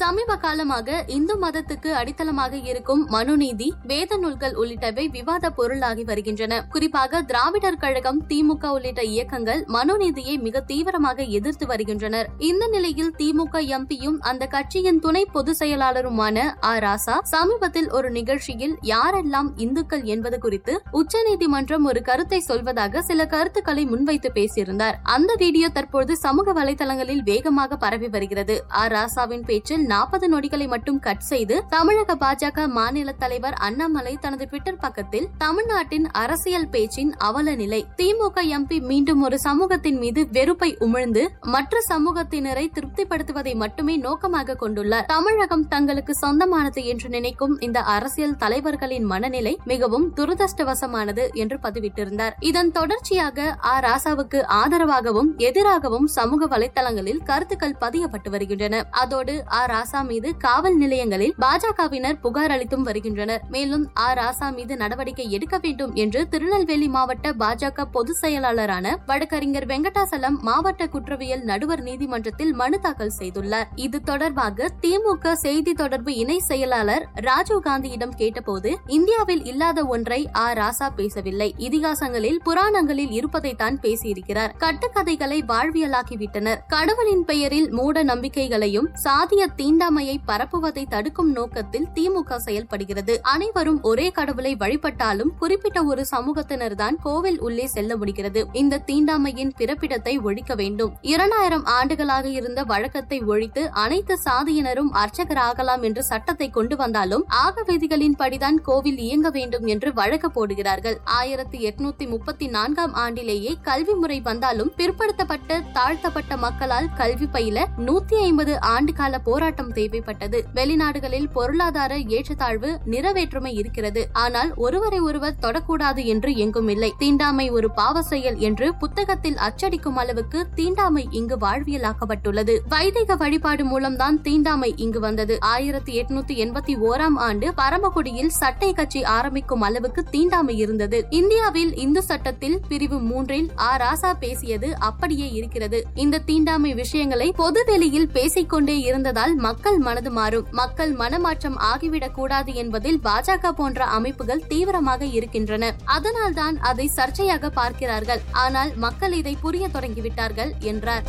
சமீப காலமாக இந்து மதத்துக்கு அடித்தளமாக இருக்கும் மனுநீதி வேத நூல்கள் உள்ளிட்டவை விவாத பொருளாகி வருகின்றன. குறிப்பாக திராவிடர் கழகம் திமுக உள்ளிட்ட இயக்கங்கள் மனுநீதியை மிக தீவிரமாக எதிர்த்து வருகின்றனர். இந்த நிலையில் திமுக எம்பியும் அந்த கட்சியின் துணை பொதுச் செயலாளருமான ஆ. ராசா சமீபத்தில் ஒரு நிகழ்ச்சியில் யாரெல்லாம் இந்துக்கள் என்பது குறித்து உச்சநீதிமன்றம் ஒரு கருத்தை சொல்வதாக சில கருத்துக்களை முன்வைத்து பேசியிருந்தார். அந்த வீடியோ தற்போது சமூக வலைதளங்களில் வேகமாக பரவி வருகிறது. ஆ. ராசாவின் பேச்சில் நாற்பது நொடிகளை மட்டும் கட் செய்து தமிழக பாஜக மாநில தலைவர் அண்ணாமலை தனது ட்விட்டர் பக்கத்தில் தமிழ்நாட்டின் அரசியல் பேச்சின் அவல நிலை. திமுக எம்பி மீண்டும் ஒரு சமூகத்தின் மீது வெறுப்பை உமிழ்ந்து மற்ற சமூகத்தினரை திருப்திப்படுத்துவதை மட்டுமே நோக்கமாக கொண்டுள்ளார். தமிழகம் தங்களுக்கு சொந்தமானது என்று நினைக்கும் இந்த அரசியல் தலைவர்களின் மனநிலை மிகவும் துரதிருஷ்டவசமானது என்று பதிவிட்டிருந்தார். இதன் தொடர்ச்சியாக ஆ. ராசாவுக்கு ஆதரவாகவும் எதிராகவும் சமூக வலைதளங்களில் கருத்துக்கள் பதியப்பட்டு வருகின்றன. அதோடு ஆ. ராசா மீது காவல் நிலையங்களில் பாஜகவினர் புகார் அளித்தும் வருகின்றனர். மேலும் ஆ ராசா மீது நடவடிக்கை எடுக்க வேண்டும் என்று திருநெல்வேலி மாவட்ட பாஜக பொதுச் செயலாளரான வழக்கறிஞர் வெங்கடாசலம் மாவட்ட குற்றவியல் நடுவர் நீதிமன்றத்தில் மனு தாக்கல் செய்துள்ளார். இது தொடர்பாக திமுக செய்தி தொடர்பு இணை செயலாளர் ராஜீவ் காந்தியிடம் கேட்டபோது இந்தியாவில் இல்லாத ஒன்றை ஆ ராசா பேசவில்லை. இதிகாசங்களில் புராணங்களில் இருப்பதைத்தான் பேசியிருக்கிறார். கட்டுக்கதைகளை வாழ்வியலாக்கிவிட்டனர். கடவுளின் பெயரில் மூட நம்பிக்கைகளையும் சாதியத்தின் தீண்டாமையை பரப்புவதை தடுக்கும் நோக்கத்தில் திமுக செயல்படுகிறது. அனைவரும் ஒரே கடவுளை வழிபட்டாலும் குறிப்பிட்ட ஒரு சமூகத்தினர் தான் கோவில் உள்ளே செல்ல முடிகிறது. இந்த தீண்டாமையின் பிறப்பிடத்தை ஒழிக்க வேண்டும். இரண்டாயிரம் ஆண்டுகளாக இருந்த வழக்கத்தை ஒழித்து அனைத்து சாதியினரும் அர்ச்சகராகலாம் என்று சட்டத்தை கொண்டு வந்தாலும் ஆக விதிகளின் படிதான் கோவில் இயங்க வேண்டும் என்று வழக்கு போடுகிறார்கள். ஆயிரத்தி எட்நூத்தி முப்பத்தி நான்காம் ஆண்டிலேயே கல்வி முறை வந்தாலும் பிற்படுத்தப்பட்ட தாழ்த்தப்பட்ட மக்களால் கல்வி பயில நூத்தி ஐம்பது ஆண்டு கால போராட்டம் தேவைப்பட்டது. வெளிநாடுகளில் பொருளாதார ஏற்றத்தாழ்வு நிறவேற்றுமை இருக்கிறது. ஆனால் ஒருவரை ஒருவர் தொடக்கூடாது என்று எங்கும் இல்லை. தீண்டாமை ஒரு பாவ செயல் என்று புத்தகத்தில் அச்சடிக்கும் அளவுக்கு தீண்டாமை இங்கு வாழ்வியலாக்கப்பட்டுள்ளது. வைதிக வழிபாடு மூலம்தான் தீண்டாமை இங்கு வந்தது. ஆயிரத்தி எட்நூத்தி எண்பத்தி ஓராம் ஆண்டு பரமக்குடியில் சட்டை கட்சி ஆரம்பிக்கும் அளவுக்கு தீண்டாமை இருந்தது. இந்தியாவில் இந்து சட்டத்தில் பிரிவு மூன்றில் ஆ ராசா பேசியது அப்படியே இருக்கிறது. இந்த தீண்டாமை விஷயங்களை பொதுவெளியில் பேசிக்கொண்டே இருந்ததால் மக்கள் மனது மாறும். மக்கள் மனமாற்றம் ஆகிவிடக் கூடாது என்பதில் பாஜக போன்ற அமைப்புகள் தீவிரமாக இருக்கின்றன. அதனால்தான் அதை சர்ச்சையாக பார்க்கிறார்கள். ஆனால் மக்கள் இதை புரிய தொடங்கிவிட்டார்கள் என்றார்.